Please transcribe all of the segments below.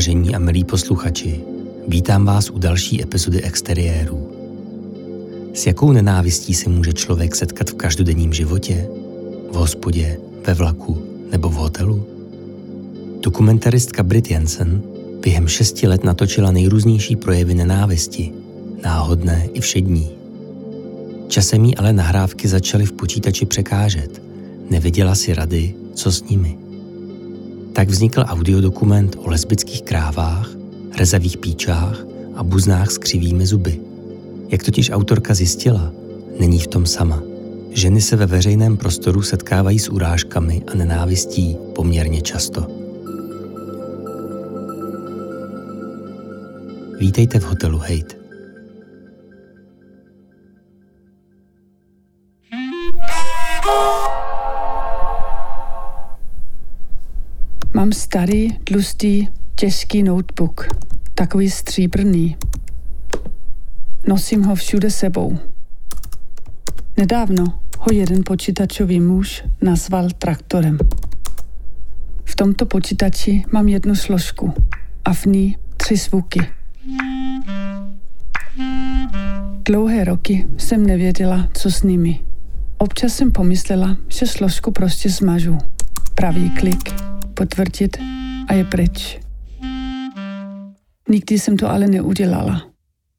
Vážení a milí posluchači. Vítám vás u další epizody exteriérů. S jakou nenávistí se může člověk setkat v každodenním životě? V hospodě, ve vlaku nebo v hotelu? Dokumentaristka Brit Jensen během šesti let natočila nejrůznější projevy nenávisti, náhodné i všední. Časem jí ale nahrávky začaly v počítači překážet. Nevěděla si rady, co s nimi. Tak vznikl audiodokument o lesbických krávách, rezavých píčách a buznách s křivými zuby. Jak totiž autorka zjistila, není v tom sama. Ženy se ve veřejném prostoru setkávají s urážkami a nenávistí poměrně často. Vítejte v hotelu Hate. Mám starý, tlustý, těžký notebook. Takový stříbrný. Nosím ho všude sebou. Nedávno ho jeden počítačový muž nazval traktorem. V tomto počítači mám jednu složku a v ní tři zvuky. Dlouhé roky jsem nevěděla, co s nimi. Občas jsem pomyslela, že složku prostě zmažu. Pravý klik, potvrdit a je pryč. Nikdy jsem to ale neudělala.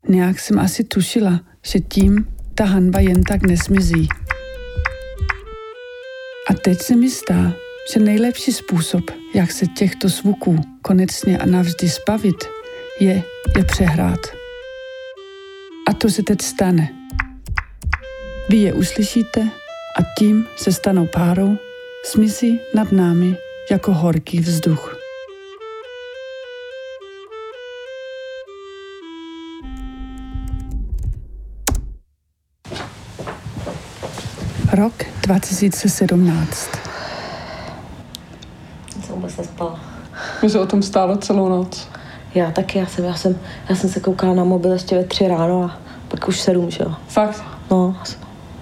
Nějak jsem asi tušila, že tím ta hanba jen tak nesmizí. A teď se mi stá, že nejlepší způsob, jak se těchto zvuků konečně a navždy zbavit, je je přehrát. A to se teď stane. Vy je uslyšíte a tím se stanou párou, smysí nad námi jako horký vzduch. Rok 2017. Jsem vůbec nespala. Mě se o tom stálo celou noc. Já taky, já jsem, já jsem, já jsem se koukala na mobil ještě ve tři ráno a pak už sedm, že jo. Fakt? No,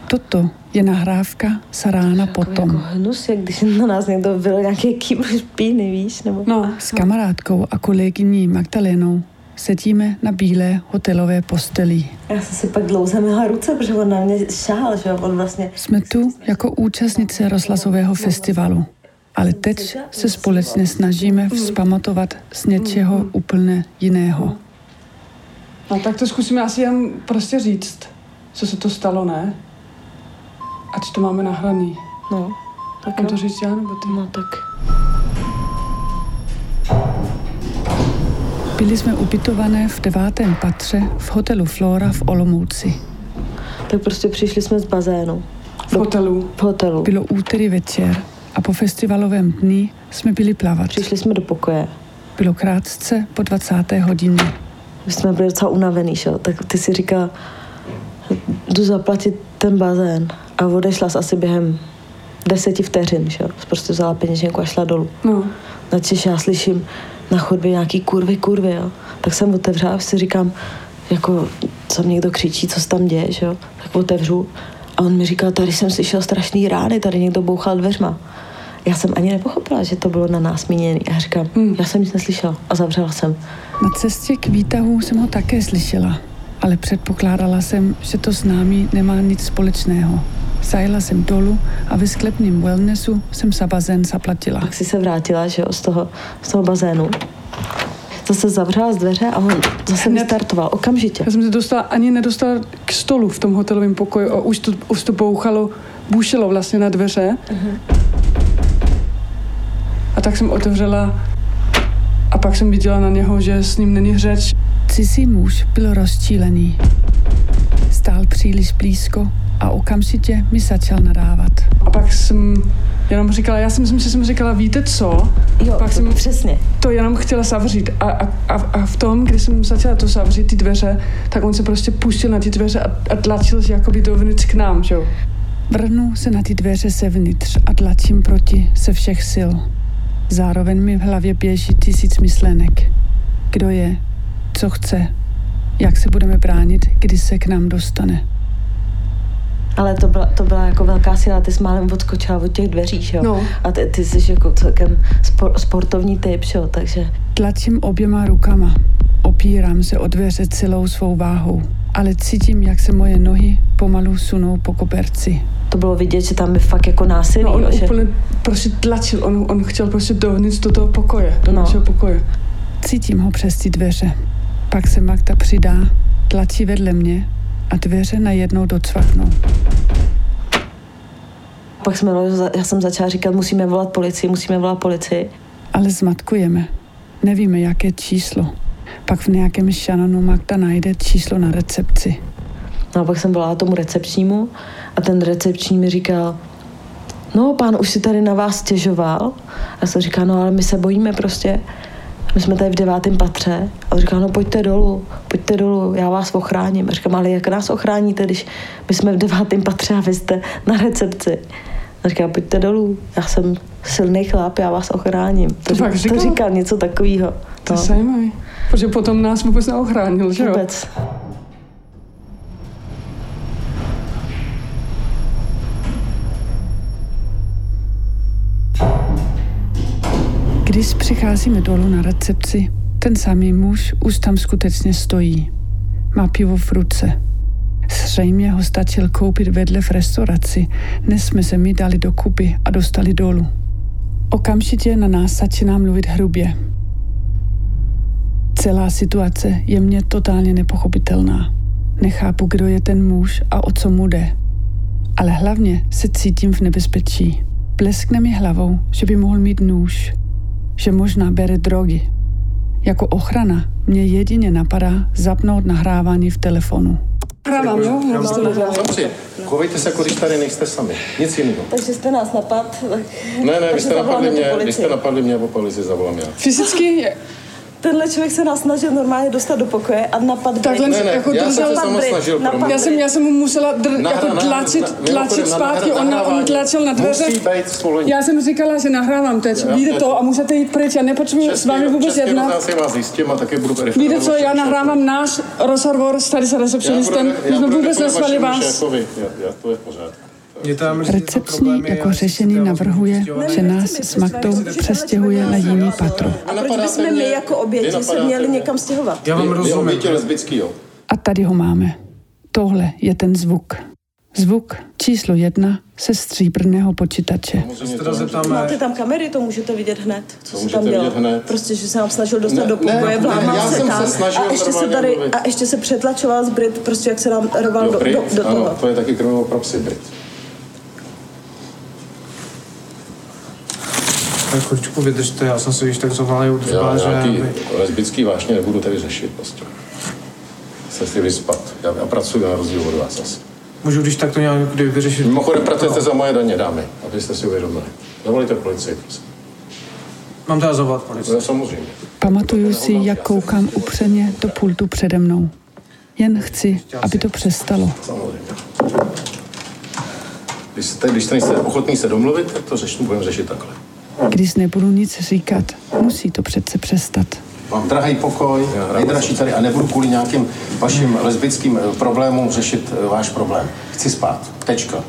Toto je nahrávka z rána potom. jako hnus, jak když na nás někdo byl nějaký kým špíny, víš, nebo... No. S kamarádkou a kolegyní Magdalénou sedíme na bílé hotelové posteli. Já jsem si pak dlouze myhla ruce, protože on na mě šál, že on vlastně... Jsme tu jako účastnice rozhlasového festivalu, ale teď se společně snažíme vzpamatovat z něčeho úplně jiného. no tak to zkusíme asi jen prostě říct, co se to stalo, ne? Ať to máme nahraný. No, tak Mám jo. to říct já nebo ty? No tak. Byli jsme ubytované v devátém patře v hotelu Flora v Olomouci. Tak prostě přišli jsme z bazénu. V hotelu. V hotelu. Bylo úterý večer a po festivalovém dni jsme byli plavat. Přišli jsme do pokoje. Bylo krátce po 20. hodině. My jsme byli docela unavený, že? jo. tak ty si říkala, jdu zaplatit ten bazén a odešla asi během deseti vteřin, že? jo. Prostě vzala peněženku a šla dolů. No. Načež já slyším na chodbě nějaký kurvy, kurvy, jo. Tak jsem otevřela a si říkám, jako, co mě někdo křičí, co se tam děje, že jo. Tak otevřu a on mi říkal, tady jsem slyšel strašný rány, tady někdo bouchal dveřma. Já jsem ani nepochopila, že to bylo na nás míněný. Já říkám, Hmm. já jsem nic neslyšela a zavřela jsem. Na cestě k výtahu jsem ho také slyšela, ale předpokládala jsem, že to s námi nemá nic společného. Zajela jsem dolů a ve sklepním wellnessu jsem za bazén zaplatila. Pak si se vrátila, že jo, z toho, z toho bazénu. Zase zavřela z dveře a on zase Hned. vystartoval okamžitě. Já jsem se dostala, ani nedostala k stolu v tom hotelovém pokoji a už to, už to bouchalo, bušilo vlastně na dveře. A tak jsem otevřela a pak jsem viděla na něho, že s ním není řeč. Cizí muž byl rozčílený. Stál příliš blízko a okamžitě mi začal nadávat. A pak jsem jenom říkala, já si myslím, že jsem říkala, víte co? Jo, pak jsem přesně. to jenom chtěla zavřít. A, a, a, a v tom, když jsem začala to zavřít, ty dveře, tak on se prostě pustil na ty dveře a, a tlačil se jakoby dovnitř k nám, že jo? Vrnu se na ty dveře zevnitř a tlačím proti se všech sil. Zároveň mi v hlavě běží tisíc myšlenek. Kdo je? Co chce? Jak se budeme bránit, když se k nám dostane? Ale to byla, to byla jako velká síla, ty jsi málem odskočila od těch dveří, že jo? No. A ty, ty jsi jako celkem spor, sportovní typ, že jo? Takže Tlačím oběma rukama. Opírám se o dveře celou svou váhou, ale cítím, jak se moje nohy pomalu sunou po koberci. to bylo vidět, že tam je fakt jako násilí, No on jo, že? úplně prostě tlačil, on, on chtěl prostě dovnitř do toho pokoje, do No. našeho pokoje. Cítím ho přes ty dveře. Pak se Magda přidá, tlačí vedle mě a dveře najednou docvaknou. Pak jsme, já jsem začala říkat, musíme volat policii, musíme volat policii. Ale zmatkujeme. Nevíme, jaké číslo. Pak v nějakém šanonu Magda najde číslo na recepci. No a pak jsem volala tomu recepčnímu a ten recepční mi říkal, no pán už si tady na vás stěžoval. A já jsem říkala, no ale my se bojíme prostě. My jsme tady v devátém patře. A on říkal, no pojďte dolů, pojďte dolů, já vás ochráním. A říkám, ale jak nás ochráníte, když my jsme v devátém patře a vy jste na recepci. A říkal, pojďte dolů, já jsem silný chlap, já vás ochráním. To, to říkal? říkal něco takového. To je zajímavý. Protože potom nás vůbec neochránil, že jo? Vůbec. Když přicházíme dolů na recepci, ten samý muž už tam skutečně stojí. Má pivo v ruce. Zřejmě ho stačil koupit vedle v restauraci, než jsme se mi dali do kupy a dostali dolů. Okamžitě na nás začíná mluvit hrubě. Celá situace je mně totálně nepochopitelná. Nechápu, kdo je ten muž a o co mu jde. Ale hlavně se cítím v nebezpečí. Pleskne mi hlavou, že by mohl mít nůž, že možná bere drogy. Jako ochrana mě jedině napadá zapnout nahrávání v telefonu. Hrávám, jo? Já to nedělám. Dobře, chovejte se, jako když tady nejste sami. Nic jiného. Takže jste nás napad. Ne, ne, vy jste napadli mě, vy jste napadli mě, a policii zavolám já. Fyzicky, je- Tenhle člověk se nás snažil normálně dostat do pokoje a napad Takhle Ne, ne, jako já jsem držel se sama snažil já jsem, já jsem mu musela dr, Nahra- jako nahra- tlačit, na- tlačit zpátky, na- on, on tlačil na dveře. Já jsem říkala, že nahrávám teď, Já- víte já- to a můžete jít pryč, já nepotřebuji s vámi vůbec Český jednat. rozhlas je vás zjistím a taky budu Víte co, já nahrávám náš rozhovor s tady s šéfovi. recepcionistem, my já jsme vůbec nesvali vás. já, to je v pořádku. Recepční jako řešení navrhuje, že nás s Magdou přestěhuje na jiný patro. A proč bychom my jako oběti se měli někam stěhovat? Já vám rozumím. A tady ho máme. Tohle je ten zvuk. Zvuk číslo jedna se stříbrného počítače. Zeptáme, Máte tam kamery, to můžete vidět hned, co se tam dělo. Prostě, že se nám snažil dostat Ne, do pokoje, vlámal já se jsem se tam snažil a ještě se tady, mluvit. a ještě se přetlačoval zbryt, prostě jak se nám rval Jo, do, Brit, do, do ano, toho. to je taky kriminal propsy Brit. Tak chvíličku vydržte, já jsem se již tak zovalý udržela, Já že... nějaký lesbický vášně nebudu tady řešit prostě. Se si vyspat. Já, já pracuji na rozdíl od vás asi. Můžu když tak to nějak kdy vyřešit. Mimochodem pracujete za moje daně, dámy, abyste si uvědomili. Zavolejte policii, prosím. Mám teda zavolat policii. No, samozřejmě. Pamatuju si, jak koukám upřeně do pultu přede mnou. Jen chci, aby to přestalo. Samozřejmě. Když jste, když jste ochotný se domluvit, tak to řešit, budeme řešit takhle. Když nebudu nic říkat, musí to přece přestat. Mám drahý pokoj, nejdražší tady a nebudu kvůli nějakým vašim lesbickým eh, problémům řešit eh, váš problém. Chci spát. Tečka.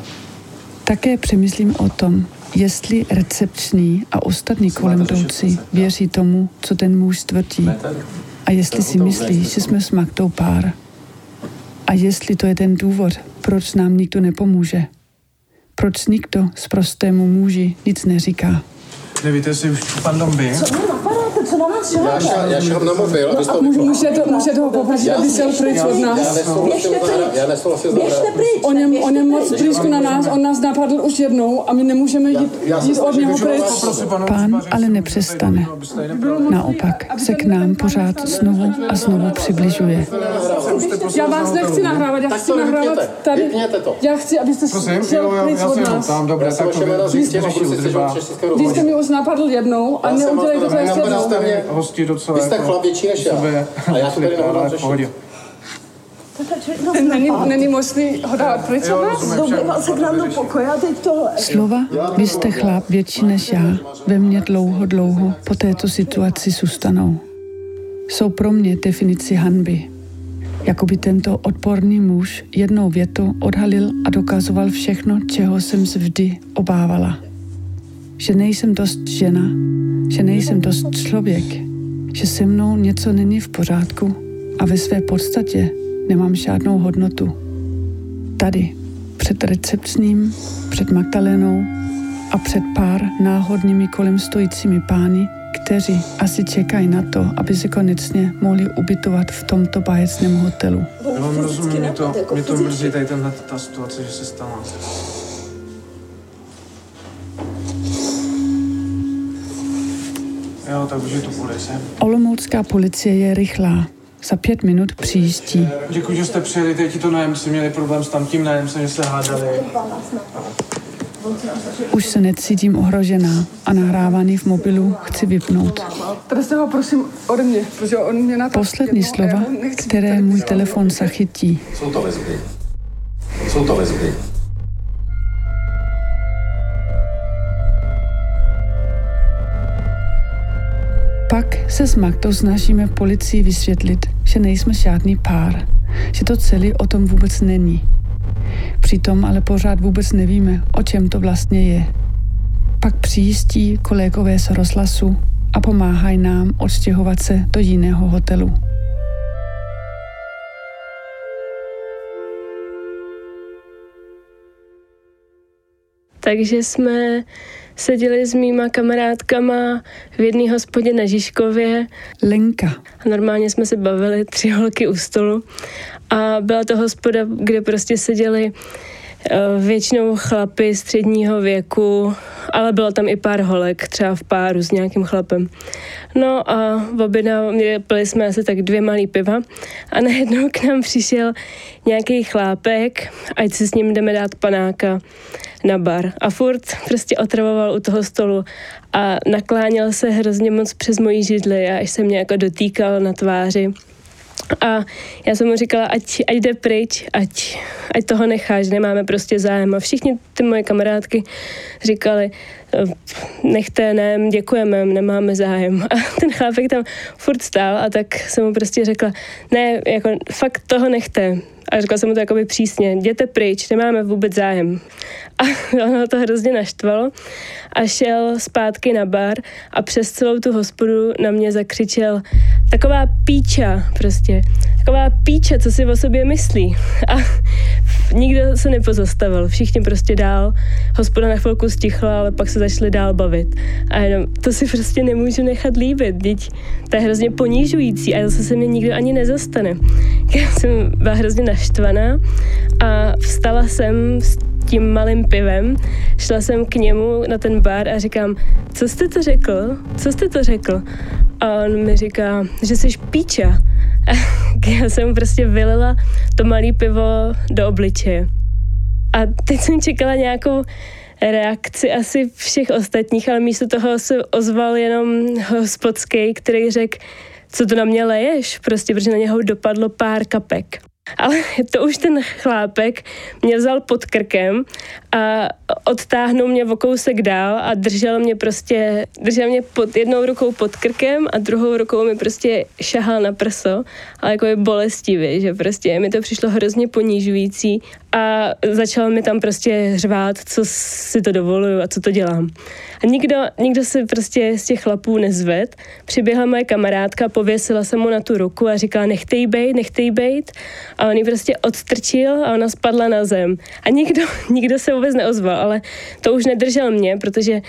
Také přemýšlím o tom, jestli recepční a ostatní kolem jdoucí věří tomu, co ten muž tvrdí. A jestli si myslí, že jsme s Magdou pár. A jestli to je ten důvod, proč nám nikdo nepomůže. Proč nikdo z prostému muži nic neříká. Nevíte, jestli už pan dom by? Co napadáte, co na nás Já, šel, já šel na mobil, abys to vypla. Můžete, můžete ho poprosit, aby šel pryč od nás. já nesouhlasím s. On je, on je moc blízko na nás, on nás napadl už jednou a my nemůžeme jít, jít od něho pryč. Pán ale nepřestane. Naopak se k nám pořád znovu a znovu přibližuje. Já vás nechci nahrávat, já chci to nahrávat tady. to. Já chci, abyste šel pryč já od jsem nás. tam, dobré, tak to Vy jste mi už napadl jednou a neudělejte to ještě jednou. Hosti docela Vy jste jako chlap větší než já. sobě A já to tady v řešit. pohodě. Není, není možný ho dát pryč od nás? Dobýval se k nám do pokoje a teď tohle. Slova, vy jste chlap větší než já, ve mně dlouho, dlouho po této situaci zůstanou. Jsou pro mě definici hanby. Jako by tento odporný muž jednou větou odhalil a dokazoval všechno, čeho jsem se vždy obávala. Že nejsem dost žena, že nejsem dost člověk, že se mnou něco není v pořádku a ve své podstatě nemám žádnou hodnotu. Tady, před recepčním, před Magdalenou a před pár náhodnými kolem stojícími pány, kteří asi čekají na to, aby se konečně mohli ubytovat v tomto báječném hotelu. Já vám rozumím, mě to, mě to mrzí tady tenhle, ta situace, že se stala. Jo, tak už je to půjde sem. Olomoucká policie je rychlá. Za pět minut přijíždí. Děkuji, že jste přijeli, teď to nájemci měli problém s tamtím nájemcem, že se hádali. Už se necítím ohrožená a nahrávaný v mobilu chci vypnout. Tady se ho prosím ode mě, protože on mě na to... Poslední slova, které můj telefon zachytí. Jsou to vazby. Jsou to vazby. Se s Magdou snažíme policii vysvětlit, že nejsme žádný pár, že to celé o tom vůbec není. Přitom ale pořád vůbec nevíme, o čem to vlastně je. Pak přijíždí kolegové z rozhlasu a pomáhají nám odstěhovat se do jiného hotelu. Takže jsme seděli s mýma kamarádkama v jedné hospodě na Žižkově. Lenka. A normálně jsme se bavili tři holky u stolu. A byla to hospoda, kde prostě seděli většinou chlapy středního věku, ale bylo tam i pár holek, třeba v páru s nějakým chlapem. No a oběda, pili jsme asi tak dvě malý piva a najednou k nám přišel nějaký chlápek, ať si s ním jdeme dát panáka na bar. A furt prostě otravoval u toho stolu a nakláněl se hrozně moc přes mojí židli a až se mě jako dotýkal na tváři. A já jsem mu říkala, ať, ať jde pryč, ať, ať toho necháš, nemáme prostě zájem. A všichni ty moje kamarádky říkali, nechte, ne, děkujeme, nemáme zájem. A ten chlápek tam furt stál a tak jsem mu prostě řekla, ne, jako fakt toho nechte. A řekla jsem mu to jakoby přísně, jděte pryč, nemáme vůbec zájem. A ono to hrozně naštvalo a šel zpátky na bar a přes celou tu hospodu na mě zakřičel taková píča prostě, taková píča, co si o sobě myslí. A nikdo se nepozastavil, všichni prostě dál, hospoda na chvilku stichla, ale pak se začali dál bavit. A jenom, to si prostě nemůžu nechat líbit, teď to je hrozně ponížující a zase se mě nikdo ani nezastane. Já jsem byla hrozně naštvaná a vstala jsem s tím malým pivem, šla jsem k němu na ten bar a říkám, co jste to řekl? Co jste to řekl? A on mi říká, že jsi píča. A já jsem prostě vylila to malé pivo do obličeje. A teď jsem čekala nějakou reakci asi všech ostatních, ale místo toho se ozval jenom hospodský, který řekl, co to na mě leješ, prostě, protože na něho dopadlo pár kapek. Ale to už ten chlápek mě vzal pod krkem a odtáhnul mě o kousek dál a držel mě prostě, držel mě pod jednou rukou pod krkem a druhou rukou mi prostě šahal na prso, ale jako je bolestivý, že prostě mi to přišlo hrozně ponížující a začal mi tam prostě řvát, co si to dovoluju a co to dělám. A nikdo, nikdo se prostě z těch chlapů nezved. Přiběhla moje kamarádka, pověsila se mu na tu ruku a říkala, nechte jí bejt, nechte jí bejt. A on ji prostě odstrčil a ona spadla na zem. A nikdo, nikdo se vůbec neozval, ale to už nedržel mě, protože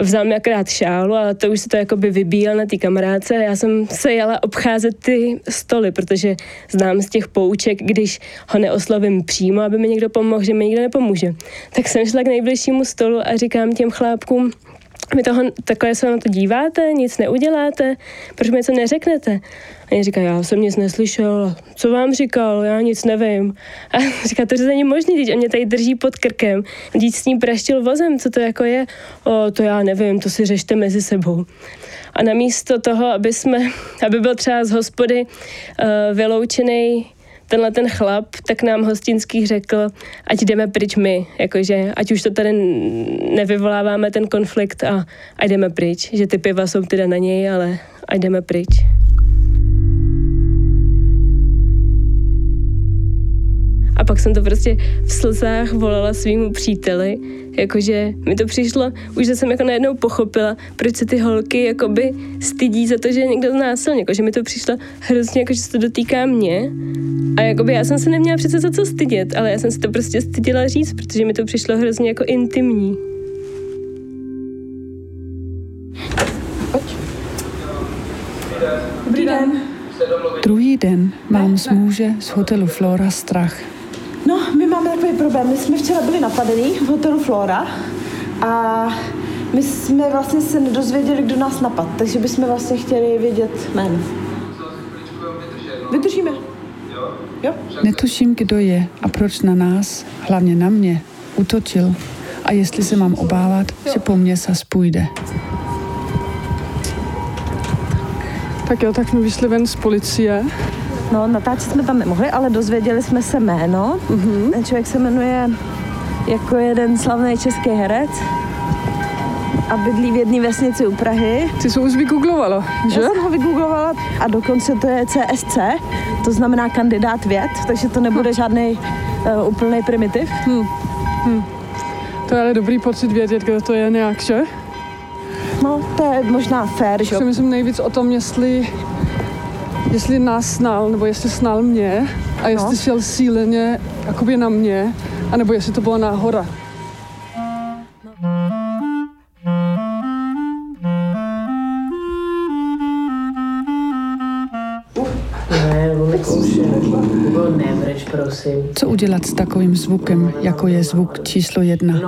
vzal mi akorát šálu a to už se to jakoby vybíjel na té kamarádce. Já jsem se jela obcházet ty stoly, protože znám z těch pouček, když ho neoslovím přímo, aby mi někdo pomohl, že mi nikdo nepomůže. Tak jsem šla k nejbližšímu stolu a říkám těm chlápkům, vy toho, takhle se na to díváte, nic neuděláte, proč mi něco neřeknete? A oni říká, já jsem nic neslyšel, co vám říkal, já nic nevím. A říká, to není možné, když on mě tady drží pod krkem, když s ním praštil vozem, co to jako je? O, to já nevím, to si řešte mezi sebou. A namísto toho, aby, jsme, aby byl třeba z hospody uh, vyloučený tenhle ten chlap, tak nám hostinský řekl, ať jdeme pryč my, jakože ať už to tady nevyvoláváme ten konflikt a, a jdeme pryč, že ty piva jsou teda na něj, ale ať jdeme pryč. Pak jsem to prostě v slzách volala svýmu příteli, jakože mi to přišlo, už jsem jako najednou pochopila, proč se ty holky jakoby stydí za to, že je někdo znásilně, jakože mi to přišlo hrozně, jako že se to dotýká mě a jakoby já jsem se neměla přece za co stydět, ale já jsem si to prostě styděla říct, protože mi to přišlo hrozně jako intimní. Dobrý den. Druhý den mám z muže z hotelu Flora strach. No, my máme takový problém. My jsme včera byli napadení v hotelu Flora a my jsme vlastně se nedozvěděli, kdo nás napad, takže bychom vlastně chtěli vědět jméno. Vydržíme. Jo? Netuším, kdo je a proč na nás, hlavně na mě, utočil a jestli se mám obávat, že po mně zas půjde. Tak jo, tak jsme vyšli ven z policie. No, natáčet jsme tam nemohli, ale dozvěděli jsme se jméno. Mm-hmm. Ten člověk se jmenuje jako jeden slavný český herec a bydlí v jedné vesnici u Prahy. Ty jsi už vygooglovala, že? Já jsem ho vygooglovala a dokonce to je CSC, to znamená kandidát věd, takže to nebude žádný uh, úplný primitiv. Hm. Hm. To je ale dobrý pocit vědět, kdo to je nějak, že? No, to je možná fér, že? Si myslím nejvíc o tom, jestli, jestli nás snal, nebo jestli snal mě a jestli no. šel síleně jakoby na mě, anebo jestli to byla náhoda. Co udělat s takovým zvukem, jako je zvuk číslo jedna?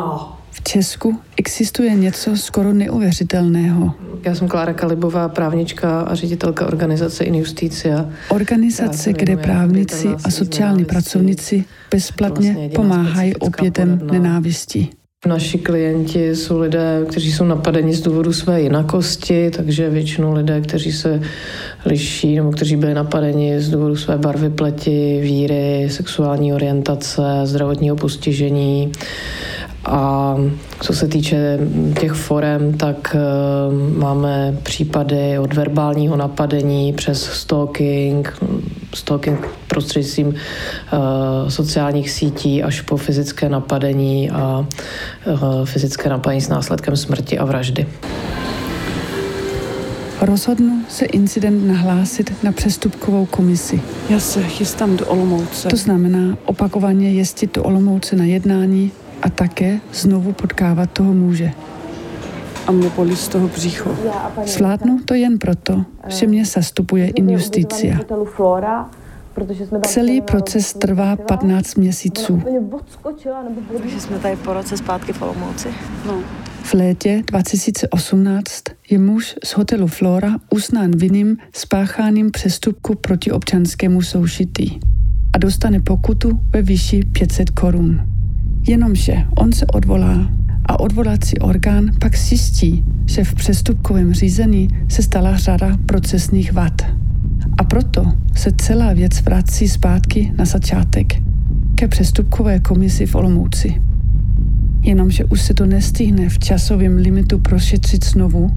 V Česku existuje něco skoro neuvěřitelného. Já jsem Klára Kalibová, právnička a ředitelka organizace Injusticia. Organizace, kde právníci a sociální pracovníci bezplatně vlastně pomáhají obětem nenávisti. Naši klienti jsou lidé, kteří jsou napadeni z důvodu své jinakosti, takže většinou lidé, kteří se liší nebo kteří byli napadeni z důvodu své barvy pleti, víry, sexuální orientace, zdravotního postižení. A co se týče těch forem, tak uh, máme případy od verbálního napadení přes stalking, stalking prostřednictvím uh, sociálních sítí až po fyzické napadení a uh, fyzické napadení s následkem smrti a vraždy. Rozhodnu se incident nahlásit na přestupkovou komisi. Já se chystám do Olomouce. To znamená opakovaně jezdit do Olomouce na jednání a také znovu potkávat toho muže. A mě bolí z toho břicho. Zvládnu to jen proto, že mě zastupuje Injusticia. Celý proces trvá 15 měsíců. Takže jsme tady po roce zpátky v Olomouci. No. V létě 2018 je muž z hotelu Flora uznán vinným spácháním přestupku proti občanskému soužití a dostane pokutu ve výši 500 korun. Jenomže on se odvolá a odvolací orgán pak zjistí, že v přestupkovém řízení se stala řada procesních vad. A proto se celá věc vrací zpátky na začátek ke přestupkové komisi v Olomouci. Jenomže už se to nestihne v časovém limitu prošetřit znovu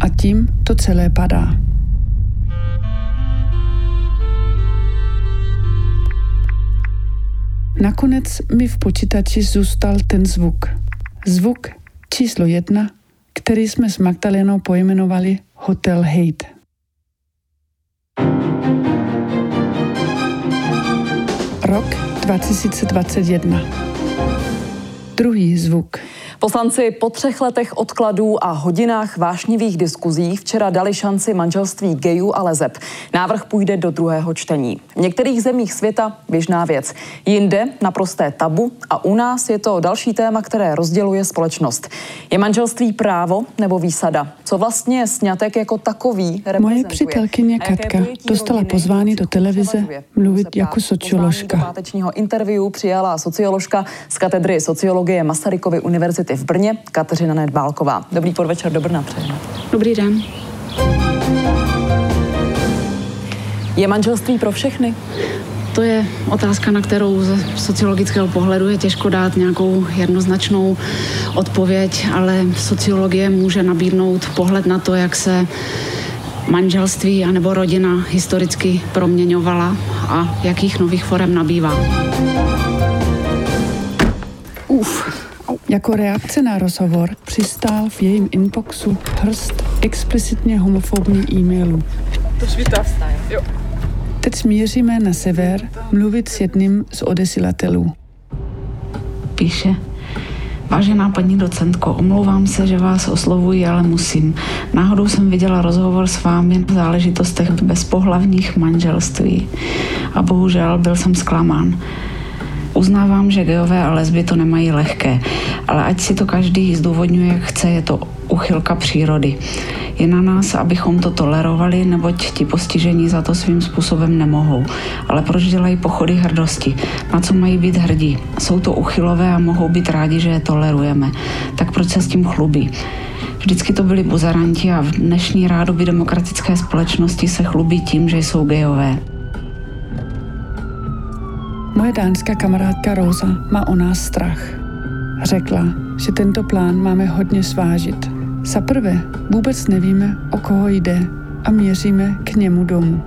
a tím to celé padá. Nakonec mi v počítači zůstal ten zvuk. Zvuk číslo jedna, který jsme s Magdalenou pojmenovali Hotel Hate. Rok 2021. Druhý zvuk. Poslanci po třech letech odkladů a hodinách vášnivých diskuzí včera dali šanci manželství gejů a lezeb. Návrh půjde do druhého čtení. V některých zemích světa běžná věc. Jinde naprosté tabu a u nás je to další téma, které rozděluje společnost. Je manželství právo nebo výsada? Co vlastně snětek jako takový Moje přítelkyně Katka dostala pozvání do televize mluvit jako socioložka. Do pátečního interview přijala socioložka z katedry sociologie Masarykovy univerzity univerzity v Brně Kateřina Nedbálková. Dobrý podvečer do Brna přejeme. Dobrý den. Je manželství pro všechny? To je otázka, na kterou ze sociologického pohledu je těžko dát nějakou jednoznačnou odpověď, ale sociologie může nabídnout pohled na to, jak se manželství anebo rodina historicky proměňovala a jakých nových forem nabývá. Jako reakce na rozhovor přistál v jejím inboxu hrst explicitně homofobní e-mailů. To svítá. Jo. Teď smíříme na sever mluvit s jedním z odesilatelů. Píše, Vážená paní docentko, omlouvám se, že vás oslovuji, ale musím. Náhodou jsem viděla rozhovor s vámi v záležitostech bezpohlavních manželství a bohužel byl jsem zklamán. Uznávám, že geové a lesby to nemají lehké, ale ať si to každý zdůvodňuje, jak chce, je to uchylka přírody. Je na nás, abychom to tolerovali, neboť ti postižení za to svým způsobem nemohou. Ale proč dělají pochody hrdosti? Na co mají být hrdí? Jsou to uchylové a mohou být rádi, že je tolerujeme. Tak proč se s tím chlubí? Vždycky to byli buzaranti a v dnešní rádoby demokratické společnosti se chlubí tím, že jsou gejové. Moje dánská kamarádka Rosa má o nás strach. Řekla, že tento plán máme hodně svážit. Za prvé, vůbec nevíme, o koho jde a měříme k němu domů.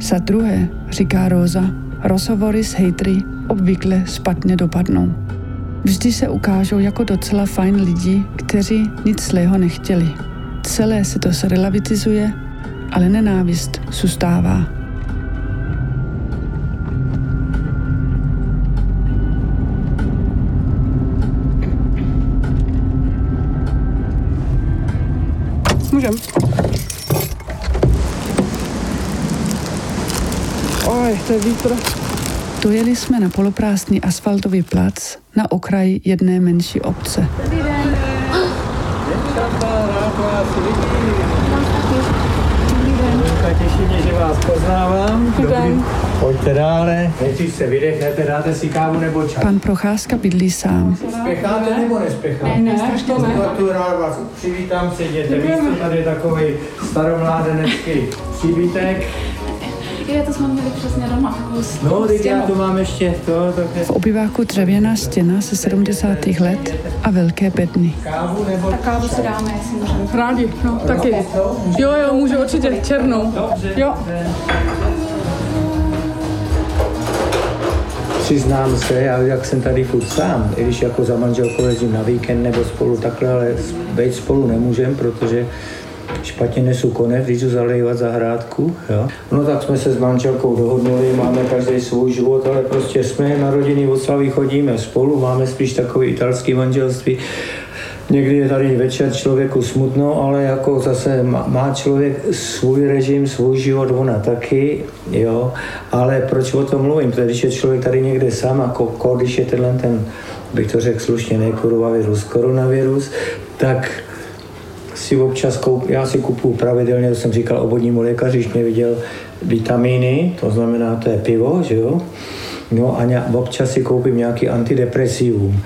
Za druhé, říká Rosa, rozhovory s hejtry obvykle špatně dopadnou. Vždy se ukážou jako docela fajn lidi, kteří nic zlého nechtěli. Celé se to zrelativizuje, ale nenávist zůstává. Můžem. Oj, to je vítr. Dojeli jsme na poloprázdný asfaltový plac na okraji jedné menší obce. Dobrý den. Těší mě, že vás poznávám. Dobrý. Pojďte dále. Nejdřív se vydechnete, dáte si kávu nebo čaj. Pan Procházka bydlí sám. Spěcháte nebo nespěcháte? Ne, ne, strašně ne. Tu rád vás přivítám, seděte. Místo tady je takový staromládenecký příbytek. Je, to jsme měli přesně doma. Takovou No, teď já tu mám ještě to. to je... V obyváku dřevěná stěna ze 70. let a velké bedny. Kávu nebo Tak kávu si dáme, jestli můžeme. Rádi, no, taky. Jo, jo, můžu určitě černou. Jo. Přiznám se, já jak jsem tady furt sám, i když jako za manželkou jezdím na víkend nebo spolu takhle, ale být spolu nemůžem, protože špatně nesu konec, když jdu zalejvat zahrádku. Jo. No tak jsme se s manželkou dohodnuli, máme každý svůj život, ale prostě jsme na rodinný oslavy chodíme spolu, máme spíš takový italský manželství. Někdy je tady večer člověku smutno, ale jako zase má, člověk svůj režim, svůj život, ona taky, jo. Ale proč o tom mluvím? Protože když je člověk tady někde sám, jako ko, když je tenhle ten, bych to řekl slušně, ne virus, koronavirus, tak si občas koup, já si kupuju pravidelně, to jsem říkal obvodnímu lékaři, když mě viděl vitamíny, to znamená, to je pivo, že jo, No a ně, občas si koupím nějaký antidepresivum.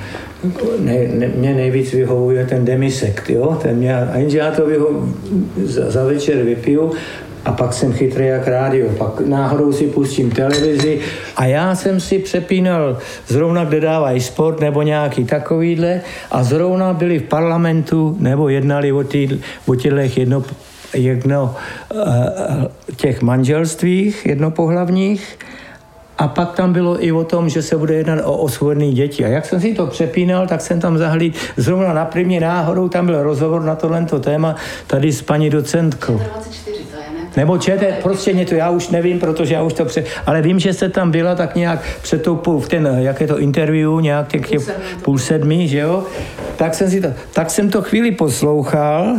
Ne, ne, mě nejvíc vyhovuje ten demisekt, jo? Ten mě, a jenže já to vyho, za, za večer vypiju a pak jsem chytrý jak rádio. Pak náhodou si pustím televizi a já jsem si přepínal zrovna, kde dávají sport nebo nějaký takovýhle a zrovna byli v parlamentu nebo jednali o, tý, o těchto jedno, jedno, těch manželstvích jednopohlavních a pak tam bylo i o tom, že se bude jednat o osvojené děti. A jak jsem si to přepínal, tak jsem tam zahlíd zrovna na primě náhodou, tam byl rozhovor na tohle téma tady s paní docentkou. 24 to je, ne? Nebo čete, prostě mě to, já už nevím, protože já už to pře... Ale vím, že jste tam byla tak nějak před tou půl, v ten, jak je to interview, nějak těch půl půl sedmi že jo? Tak jsem, si to, tak jsem to chvíli poslouchal,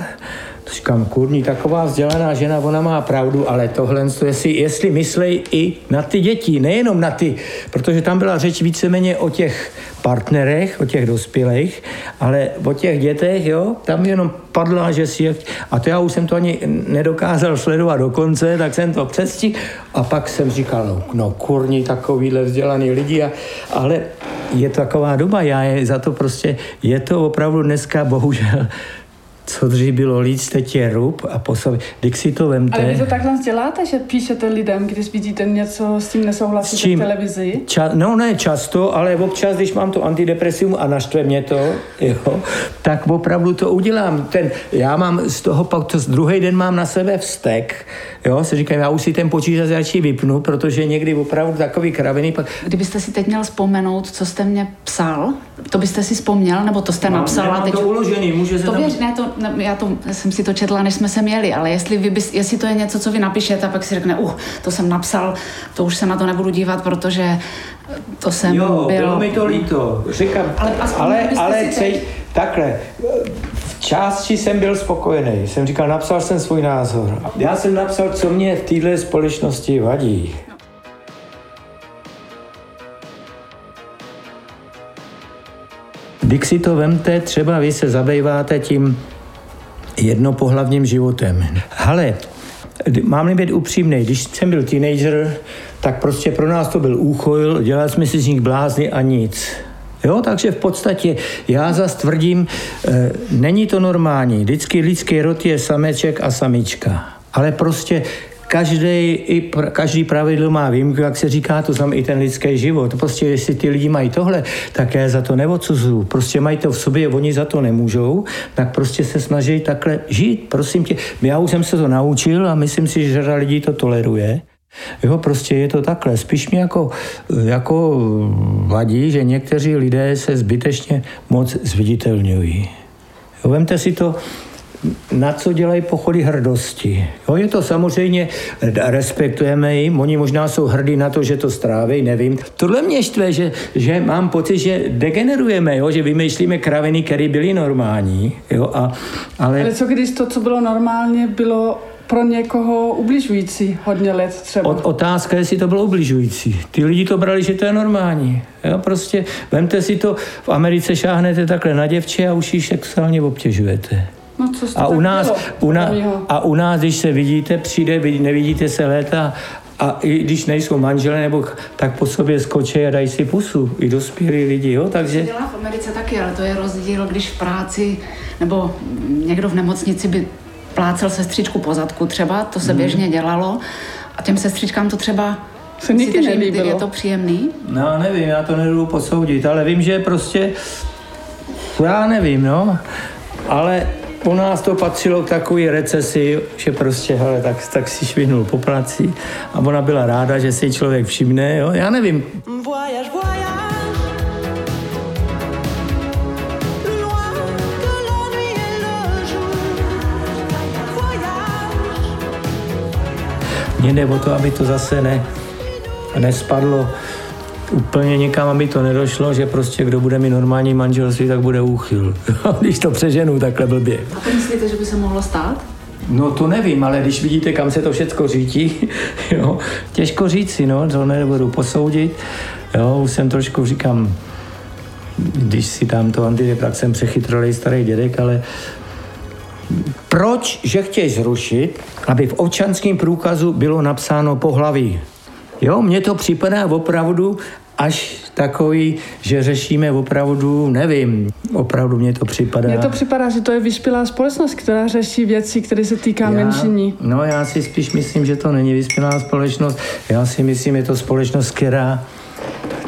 Říkám, kurní, taková vzdělaná žena, ona má pravdu, ale tohle, jestli, jestli myslej i na ty děti, nejenom na ty, protože tam byla řeč víceméně o těch partnerech, o těch dospělých, ale o těch dětech, jo, tam jenom padla, že si, a to já už jsem to ani nedokázal sledovat do konce, tak jsem to přestihl a pak jsem říkal, no, no kurní, takovýhle vzdělaný lidi, a, ale je to taková doba, já je za to prostě, je to opravdu dneska bohužel co dřív bylo líc, teď je rub a po sobě. Když si to vemte. Ale vy to takhle děláte, že píšete lidem, když vidíte něco, s tím nesouhlasíte v televizi? Ča, no ne často, ale občas, když mám to antidepresium a naštve mě to, jo, tak opravdu to udělám. Ten, já mám z toho pak, to druhý den mám na sebe vztek, jo, se říkám, já už si ten počítač radši vypnu, protože někdy opravdu takový kraviny. Pak... Kdybyste si teď měl vzpomenout, co jste mě psal, to byste si vzpomněl, nebo to jste no, napsal? a teď... to uložený, může se to tam... věř, ne, to, ne, já, to, já jsem si to četla, než jsme se měli, ale jestli, vy bys, jestli to je něco, co vy napíšete, a pak si řekne, uh, to jsem napsal, to už se na to nebudu dívat, protože to jsem jo, byl... bylo mi to líto. Říkám, ale, ale, ale cej, takhle, v části jsem byl spokojený. Jsem říkal, napsal jsem svůj názor. Já jsem napsal, co mě v této společnosti vadí. Když si to vemte, třeba vy se zabýváte tím jednopohlavním životem. Ale mám být upřímný, když jsem byl teenager, tak prostě pro nás to byl úchojl, dělali jsme si z nich blázny a nic. Jo, takže v podstatě já zas tvrdím, e, není to normální. Vždycky lidský rod je sameček a samička. Ale prostě každý, i pr, každý pravidlo má výjimku, jak se říká, to znamená i ten lidský život. Prostě jestli ty lidi mají tohle, tak já za to neodsuzuju. Prostě mají to v sobě, oni za to nemůžou, tak prostě se snaží takhle žít. Prosím tě, já už jsem se to naučil a myslím si, že řada lidí to toleruje. Jo, prostě je to takhle. Spíš mi jako, jako vadí, že někteří lidé se zbytečně moc zviditelňují. Jo, vemte si to, na co dělají pochody hrdosti. Jo, je to samozřejmě, respektujeme jim, oni možná jsou hrdí na to, že to stráví, nevím. Tohle mě štve, že, že mám pocit, že degenerujeme, jo, že vymýšlíme kraviny, které byly normální. Jo, a, ale... ale co když to, co bylo normálně, bylo pro někoho ubližující hodně let třeba. Od, otázka, jestli to bylo ubližující. Ty lidi to brali, že to je normální. Jo, prostě vemte si to, v Americe šáhnete takhle na děvče a už ji sexuálně obtěžujete. No, co a, u nás, u na, a u nás, když se vidíte, přijde, nevidíte se léta a i když nejsou manželé, nebo tak po sobě skočí a dají si pusu. I dospělí lidi, jo, takže... To dělá v Americe taky, ale to je rozdíl, když v práci nebo někdo v nemocnici by plácel sestřičku po zadku třeba, to se hmm. běžně dělalo a těm sestřičkám to třeba se nikdy nelíbilo. Je to příjemný? No, nevím, já to nebudu posoudit, ale vím, že prostě, já nevím, no, ale u nás to patřilo k takové recesi, že prostě, hele, tak, tak si švihnul po práci a ona byla ráda, že si člověk všimne, jo, já nevím. Voyage, voyage. Mně jde o to, aby to zase ne, nespadlo úplně někam, aby to nedošlo, že prostě kdo bude mít normální manželství, tak bude úchyl. když to přeženu takhle blbě. A to myslíte, že by se mohlo stát? No to nevím, ale když vidíte, kam se to všechno řítí, jo, těžko říci, no, to nebudu posoudit. Jo, už jsem trošku, říkám, když si tam to antideprák jsem přechytralý starý dědek, ale proč, že chtějí zrušit, aby v občanském průkazu bylo napsáno pohlaví? Jo, mně to připadá opravdu až takový, že řešíme opravdu, nevím, opravdu mně to připadá. Mně to připadá, že to je vyspělá společnost, která řeší věci, které se týká já, menšiní. No já si spíš myslím, že to není vyspělá společnost. Já si myslím, je to společnost, která,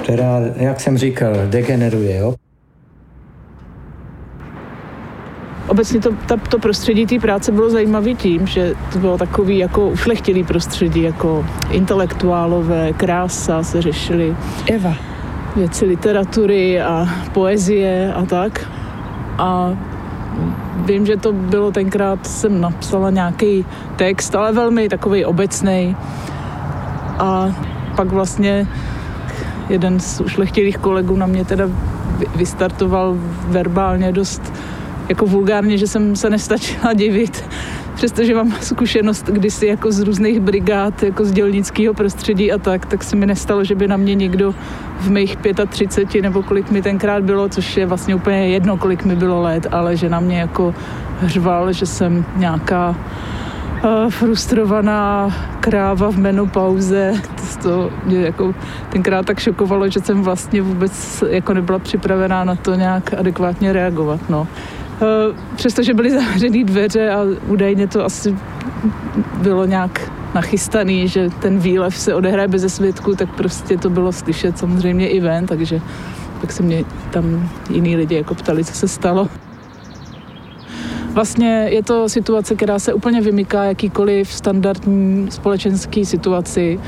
která jak jsem říkal, degeneruje. Jo? Obecně to, ta, to prostředí té práce bylo zajímavé tím, že to bylo takový jako ušlechtilý prostředí, jako intelektuálové, krása se řešily. Eva. Věci literatury a poezie a tak. A vím, že to bylo tenkrát, jsem napsala nějaký text, ale velmi takový obecný. A pak vlastně jeden z ušlechtilých kolegů na mě teda vystartoval verbálně dost jako vulgárně, že jsem se nestačila divit, přestože mám zkušenost kdysi jako z různých brigád, jako z dělnického prostředí a tak, tak se mi nestalo, že by na mě někdo v mých 35 nebo kolik mi tenkrát bylo, což je vlastně úplně jedno, kolik mi bylo let, ale že na mě jako hřval, že jsem nějaká uh, frustrovaná kráva v menopauze. To, to mě jako tenkrát tak šokovalo, že jsem vlastně vůbec jako nebyla připravená na to nějak adekvátně reagovat. No. Přestože byly zavřené dveře a údajně to asi bylo nějak nachystaný, že ten výlev se odehraje bez světku, tak prostě to bylo slyšet samozřejmě i ven, takže tak se mě tam jiní lidi jako ptali, co se stalo. Vlastně je to situace, která se úplně vymyká jakýkoliv standardní společenský situaci.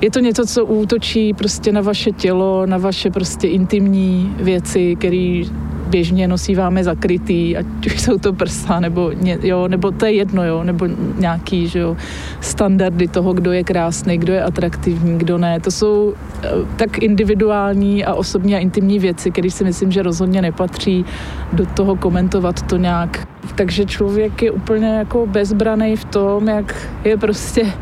Je to něco, co útočí prostě na vaše tělo, na vaše prostě intimní věci, které běžně nosíváme zakrytý, ať už jsou to prsa, nebo, ně, jo, nebo to je jedno, jo, nebo nějaký že jo, standardy toho, kdo je krásný, kdo je atraktivní, kdo ne. To jsou eh, tak individuální a osobní a intimní věci, které si myslím, že rozhodně nepatří do toho komentovat to nějak. Takže člověk je úplně jako bezbraný v tom, jak je prostě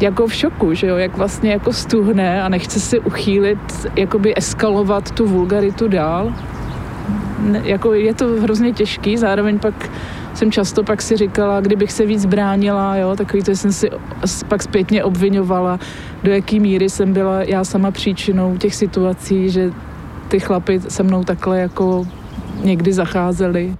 jako v šoku, že jo, jak vlastně jako stuhne a nechce si uchýlit, jakoby eskalovat tu vulgaritu dál jako je to hrozně těžký, zároveň pak jsem často pak si říkala, kdybych se víc bránila, jo, takový to jsem si pak zpětně obvinovala, do jaký míry jsem byla já sama příčinou těch situací, že ty chlapy se mnou takhle jako někdy zacházeli.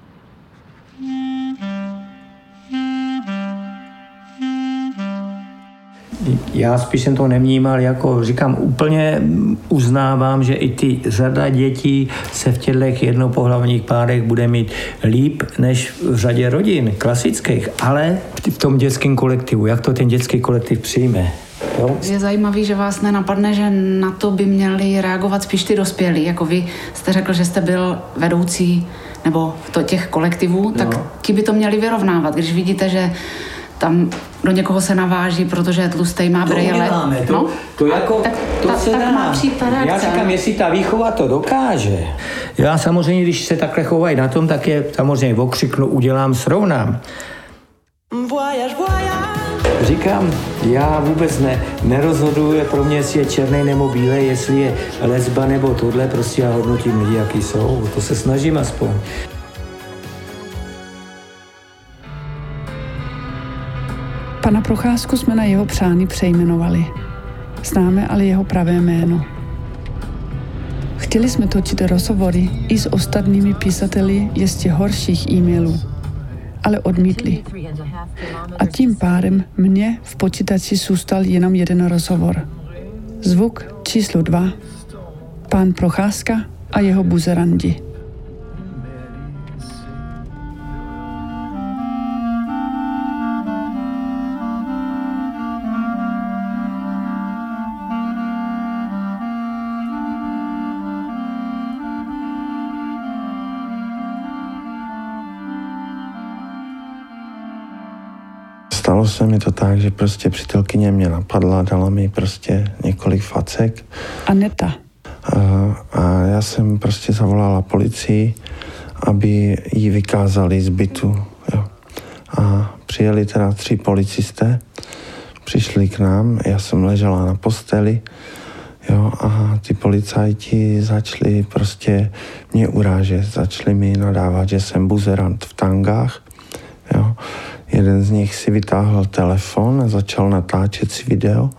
Já spíš jsem to nevnímal jako, říkám, úplně uznávám, že i ty řada dětí se v těchto jednopohlavních párech bude mít líp než v řadě rodin klasických, ale v tom dětském kolektivu, jak to ten dětský kolektiv přijme. Jo? Je zajímavý, že vás nenapadne, že na to by měli reagovat spíš ty dospělí. Jako vy jste řekl, že jste byl vedoucí nebo to těch kolektivů, tak no. ti by to měli vyrovnávat. Když vidíte, že tam do někoho se naváží, protože je tlustý, má brejle. To, no? to, jako, tak, to ta, se tak dá. má přijít. Já říkám, jestli ta výchova to dokáže. Já samozřejmě, když se takhle chovají na tom, tak je samozřejmě okřiknu, udělám, srovnám. Voyage, voyage. Říkám, já vůbec ne, nerozhoduji pro mě, jestli je černý nebo bílý, jestli je lesba nebo tohle, prostě já hodnotím lidi, jaký jsou. To se snažím aspoň. Pana Procházku jsme na jeho přání přejmenovali. Známe ale jeho pravé jméno. Chtěli jsme točit rozhovory i s ostatními písateli ještě horších e-mailů, ale odmítli. A tím pádem mně v počítači zůstal jenom jeden rozhovor. Zvuk číslo dva. Pán Procházka a jeho buzerandi. Stalo se mi to tak, že prostě přítelkyně mě napadla, dala mi prostě několik facek. Aneta. A, a já jsem prostě zavolala policii, aby ji vykázali z bytu. Jo. A přijeli teda tři policisté, přišli k nám, já jsem ležela na posteli, jo, a ty policajti začali prostě mě urážet, začali mi nadávat, že jsem buzerant v tangách, jo. Jeden z nich si vytáhl telefon a začal natáčet si video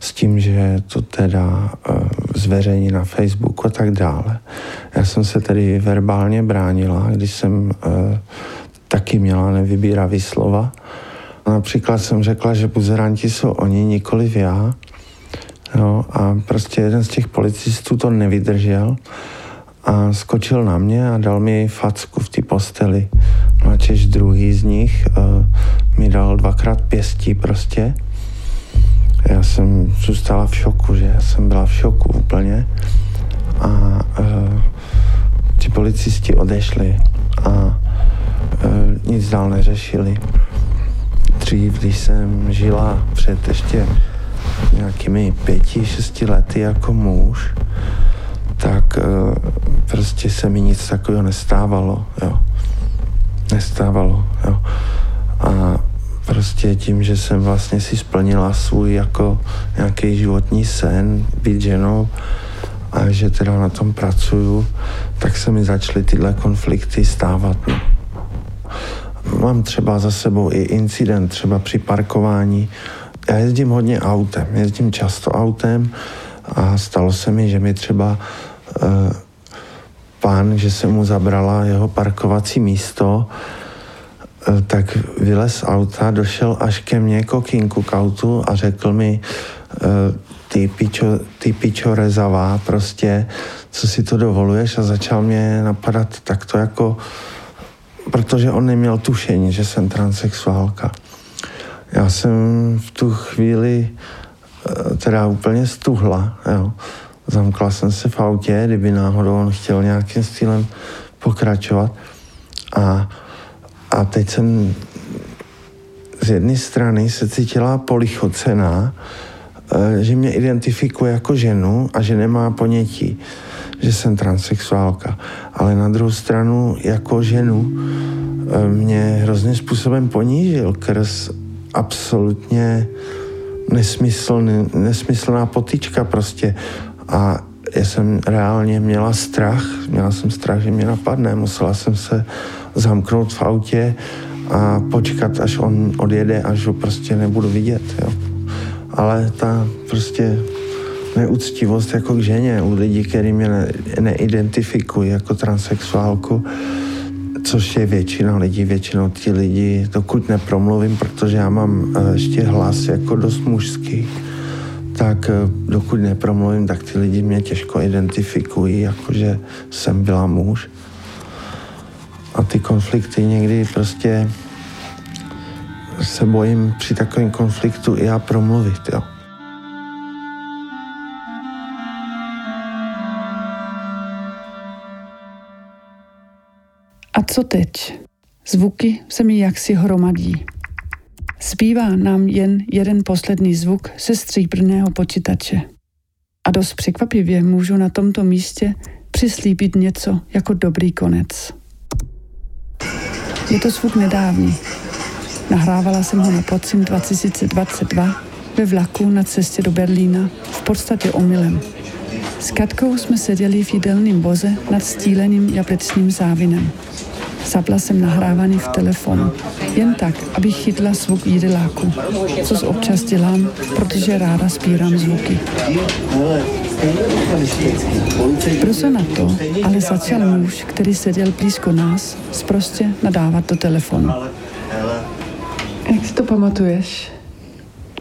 s tím, že to teda uh, zveřejní na Facebooku a tak dále. Já jsem se tedy verbálně bránila, když jsem uh, taky měla nevybíravý slova. Například jsem řekla, že buzeranti jsou oni, nikoliv já. Jo, a prostě jeden z těch policistů to nevydržel a skočil na mě a dal mi facku v té posteli. No a Češ druhý z nich uh, mi dal dvakrát pěstí prostě. Já jsem zůstala v šoku, že já jsem byla v šoku úplně. A uh, ti policisti odešli a uh, nic dál neřešili. Dřív, když jsem žila před ještě nějakými pěti, šesti lety jako muž, tak uh, prostě se mi nic takového nestávalo, jo. Nestávalo, jo. A prostě tím, že jsem vlastně si splnila svůj jako nějaký životní sen, být ženou a že teda na tom pracuju, tak se mi začaly tyhle konflikty stávat. No. Mám třeba za sebou i incident, třeba při parkování. Já jezdím hodně autem, jezdím často autem a stalo se mi, že mi třeba pán, že se mu zabrala jeho parkovací místo, eh, tak vylez z auta, došel až ke mně kokinku k autu a řekl mi, eh, ty pičo, ty pičo rezavá, prostě, co si to dovoluješ a začal mě napadat takto jako, protože on neměl tušení, že jsem transexuálka. Já jsem v tu chvíli eh, teda úplně stuhla, jo. Zamkla jsem se v autě, kdyby náhodou on chtěl nějakým stylem pokračovat. A, a teď jsem z jedné strany se cítila polichocená, eh, že mě identifikuje jako ženu a že nemá ponětí, že jsem transexuálka. Ale na druhou stranu jako ženu eh, mě hrozným způsobem ponížil krz absolutně nesmyslný, nesmyslná potička prostě. A já jsem reálně měla strach, měla jsem strach, že mě napadne, musela jsem se zamknout v autě a počkat, až on odjede, až ho prostě nebudu vidět, jo. Ale ta prostě neúctivost jako k ženě u lidí, který mě ne, neidentifikují jako transexuálku, což je většina lidí, většinou ti lidi, dokud nepromluvím, protože já mám eh, ještě hlas jako dost mužský, tak eh, dokud nepromluvím, tak ty lidi mě těžko identifikují, jakože jsem byla muž. A ty konflikty někdy prostě se bojím při takovém konfliktu i já promluvit, jo. A co teď? Zvuky se mi jaksi hromadí. Zbývá nám jen jeden poslední zvuk ze stříbrného počítače. A dost překvapivě můžu na tomto místě přislíbit něco jako dobrý konec. Je to zvuk nedávný. Nahrávala jsem ho na podzim 2022 ve vlaku na cestě do Berlína, v podstatě omylem. S Katkou jsme seděli v jídelném voze nad stíleným jablečným závinem. Zapla jsem nahrávaný v telefonu. Jen tak, abych chytla zvuk jídeláku. Což občas dělám, protože ráda spírám zvuky. Brzo na to ale začal muž, který seděl blízko nás, zprostě nadávat do telefonu. Jak si to pamatuješ?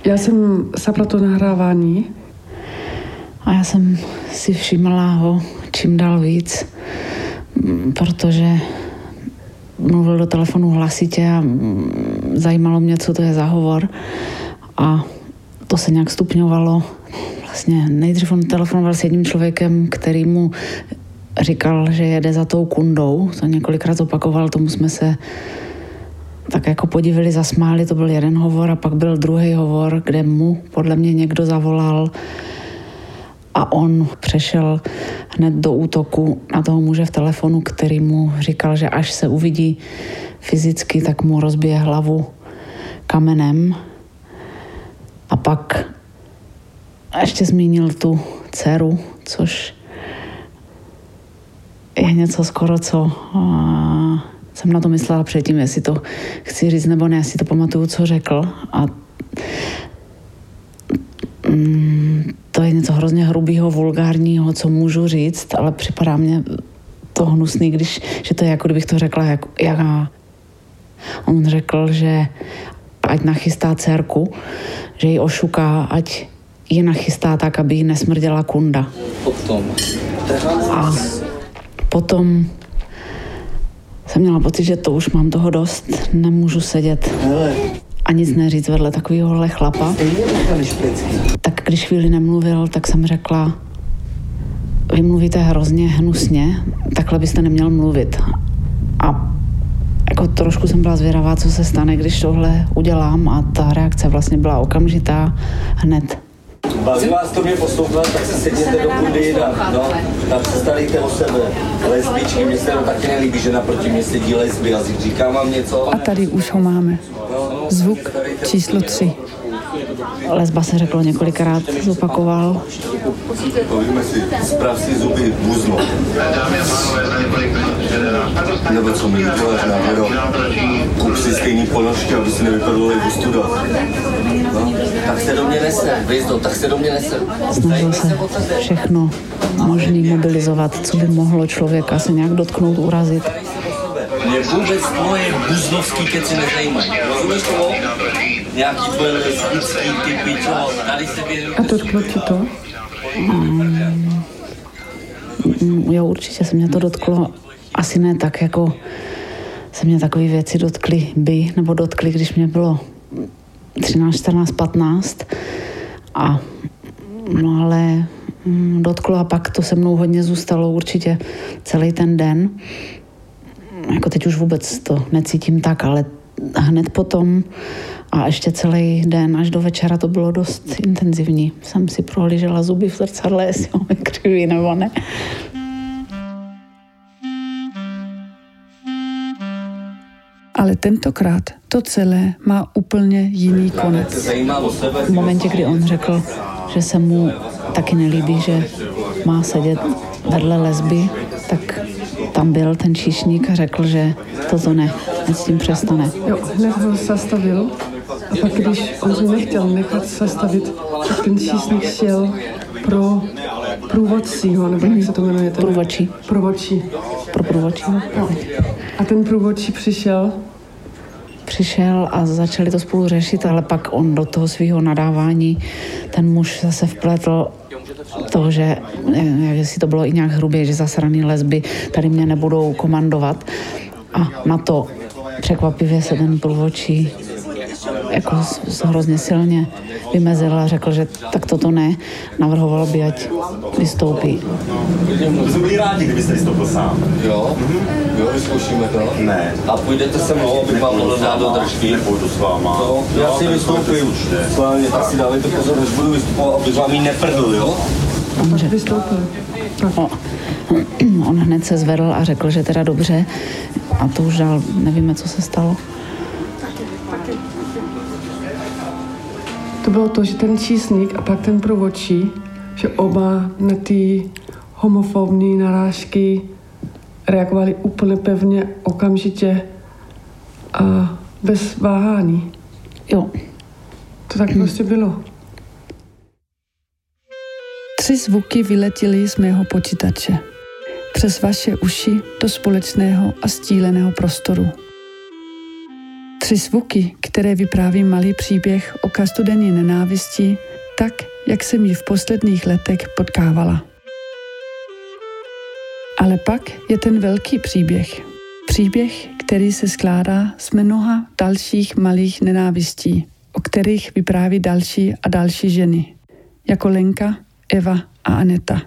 Já jsem zapla to nahrávání. A já jsem si všimla ho čím dál víc, protože mluvil do telefonu hlasitě a zajímalo mě, co to je za hovor. A to se nějak stupňovalo. Vlastně nejdřív on telefonoval s jedním člověkem, který mu říkal, že jede za tou kundou. To několikrát opakoval, tomu jsme se tak jako podívali, zasmáli, to byl jeden hovor a pak byl druhý hovor, kde mu podle mě někdo zavolal a on přešel hned do útoku na toho muže v telefonu, který mu říkal, že až se uvidí fyzicky, tak mu rozbije hlavu kamenem. A pak ještě zmínil tu dceru, což je něco skoro, co jsem na to myslela předtím, jestli to chci říct nebo ne, jestli to pamatuju, co řekl. A mm, to je něco hrozně hrubého, vulgárního, co můžu říct, ale připadá mě to hnusný, když, že to je jako kdybych to řekla jak, já. On řekl, že ať nachystá dcerku, že ji ošuká, ať ji nachystá tak, aby ji nesmrděla kunda. Potom. A potom jsem měla pocit, že to už mám toho dost, nemůžu sedět a nic neříct vedle takového chlapa. Tak když chvíli nemluvil, tak jsem řekla, vy mluvíte hrozně hnusně, takhle byste neměl mluvit. A jako trošku jsem byla zvědavá, co se stane, když tohle udělám a ta reakce vlastně byla okamžitá hned. Baví vás to mě poslouchat, tak si sedněte do kudy a no, a přestarejte o sebe. Lesbičky, mě se to taky nelíbí, že naproti mě sedí lesby a říkám vám něco. A tady už ho máme. Zvuk číslo tři. Lesba se řeklo několikrát, zopakoval. Povíme si, zprav si zuby buzno. Nebo co mi děláš na věro? Kup si stejný ponožky, aby si nevypadl jak studa. No? tak se do mě nese, Vizdo, tak se do mě nese. Snažil se všechno možný mobilizovat, co by mohlo člověka se nějak dotknout, urazit. Mě vůbec tvoje buznovský keci nezajímají. Rozumíš tomu? Nějaký tvoje lesbický typy, čo? Tady se věřím. A dotklo ti to? Mm, mm, jo, určitě se mě to dotklo. Asi ne tak, jako se mě takové věci dotkly by, nebo dotkly, když mě bylo 13, 14, 15. A no ale mm, dotklo a pak to se mnou hodně zůstalo určitě celý ten den. Jako teď už vůbec to necítím tak, ale hned potom a ještě celý den až do večera to bylo dost intenzivní. Jsem si prohlížela zuby v zrcadle, jestli mám křivý nebo ne. Ale tentokrát to celé má úplně jiný konec. V momentě, kdy on řekl, že se mu taky nelíbí, že má sedět vedle lesby, tak tam byl ten číšník a řekl, že toto ne, s tím přestane. Jo, hned ho zastavil a pak, když on se nechtěl nechat zastavit, tak ten čísník šel pro průvodcího, nebo jak se to jmenuje? Ten... Průvodčí. Průvodčí. Pro průvodčí. No. A ten průvodčí přišel přišel a začali to spolu řešit, ale pak on do toho svého nadávání, ten muž zase vpletl to, že jestli to bylo i nějak hrubě, že zasraný lesby tady mě nebudou komandovat. A na to překvapivě se ten průvodčí jako hrozně silně vymezil a řekl, že tak toto ne, navrhoval by, ať vystoupí. My jsme byli rádi, kdybyste vystoupil sám. Jo? Mm-hmm. Jo, vyzkoušíme to? Ne. A půjdete se mnou, abych vám mohl dát do držky? Nepůjdu s váma. No, já si vystoupím. Schválně, tak si dávejte pozor, než budu vystupovat, abych vám ji neprdl, jo? Může vystoupil. O, on hned se zvedl a řekl, že teda dobře. A to už dál nevíme, co se stalo. To bylo to, že ten čísník a pak ten průvodčí, že oba na ty homofobní narážky reagovali úplně pevně, okamžitě a bez váhání. Jo. To tak prostě bylo. Tři zvuky vyletěly z mého počítače. Přes vaše uši do společného a stíleného prostoru. Tři zvuky, které vypráví malý příběh o každodenní nenávisti, tak, jak jsem ji v posledních letech potkávala. Ale pak je ten velký příběh. Příběh, který se skládá z mnoha dalších malých nenávistí, o kterých vypráví další a další ženy, jako Lenka, Eva a Aneta.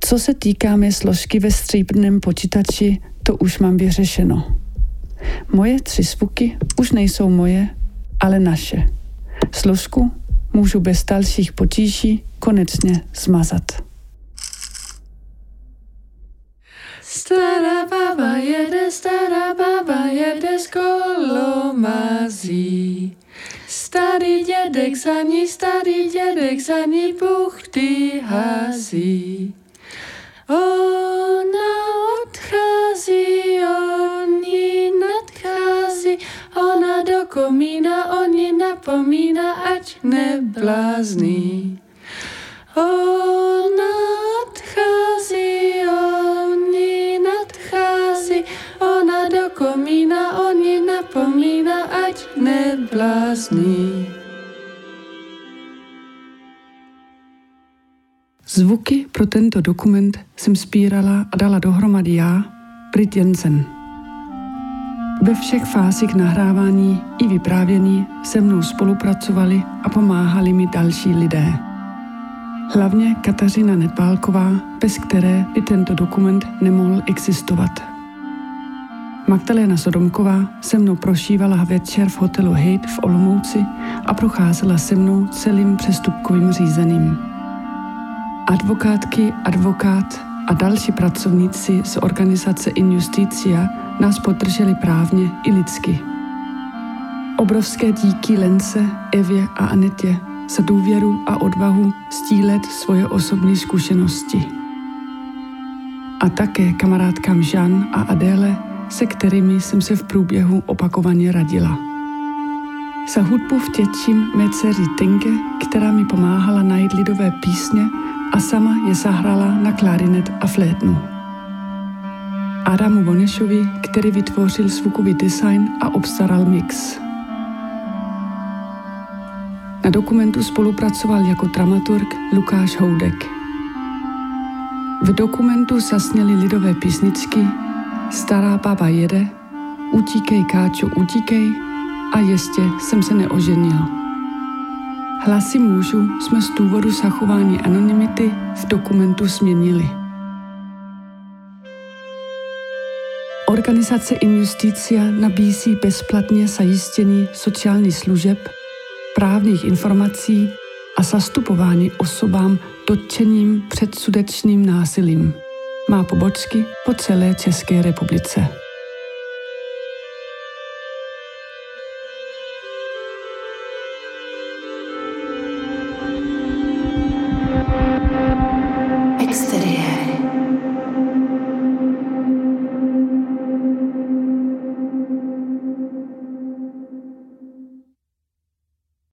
Co se týká mé složky ve stříbrném počítači, to už mám vyřešeno. Moje tři zvuky už nejsou moje, ale naše. Složku můžu bez dalších potíží konečně zmazat. Stará baba jede, stará baba jede z kolomazí. Starý dědek za ní, starý dědek za ní buchty hasí. Ona on ji napomíná, ať neblázní. Ona odchází, on ji nadchází, ona do komína, on ji napomíná, ať neblázní. Zvuky pro tento dokument jsem spírala a dala dohromady já, Brit Jensen. Ve všech fázích nahrávání i vyprávění se mnou spolupracovali a pomáhali mi další lidé. Hlavně Kateřina Nedbálková, bez které by tento dokument nemohl existovat. Magdalena Sodomková se mnou prošívala večer v hotelu Hate v Olomouci a procházela se mnou celým přestupkovým řízením. Advokátky, advokát a další pracovníci z organizace Injusticia nás podrželi právně i lidsky. Obrovské díky Lence, Evě a Anetě za důvěru a odvahu stílet svoje osobní zkušenosti. A také kamarádkám Jean a Adéle, se kterými jsem se v průběhu opakovaně radila. Za hudbu vtěčím mé dceři Tinke, která mi pomáhala najít lidové písně a sama je zahrala na klarinet a flétnu. Adamu Vonešovi, který vytvořil zvukový design a obstaral mix. Na dokumentu spolupracoval jako dramaturg Lukáš Houdek. V dokumentu zasněly lidové písničky Stará baba jede, Utíkej Káčo, utíkej a ještě jsem se neoženil. Hlasy mužů jsme z důvodu zachování anonymity v dokumentu změnili. Organizace Injusticia nabízí bezplatně zajištění sociálních služeb, právních informací a zastupování osobám dotčeným předsudečným násilím. Má pobočky po celé České republice.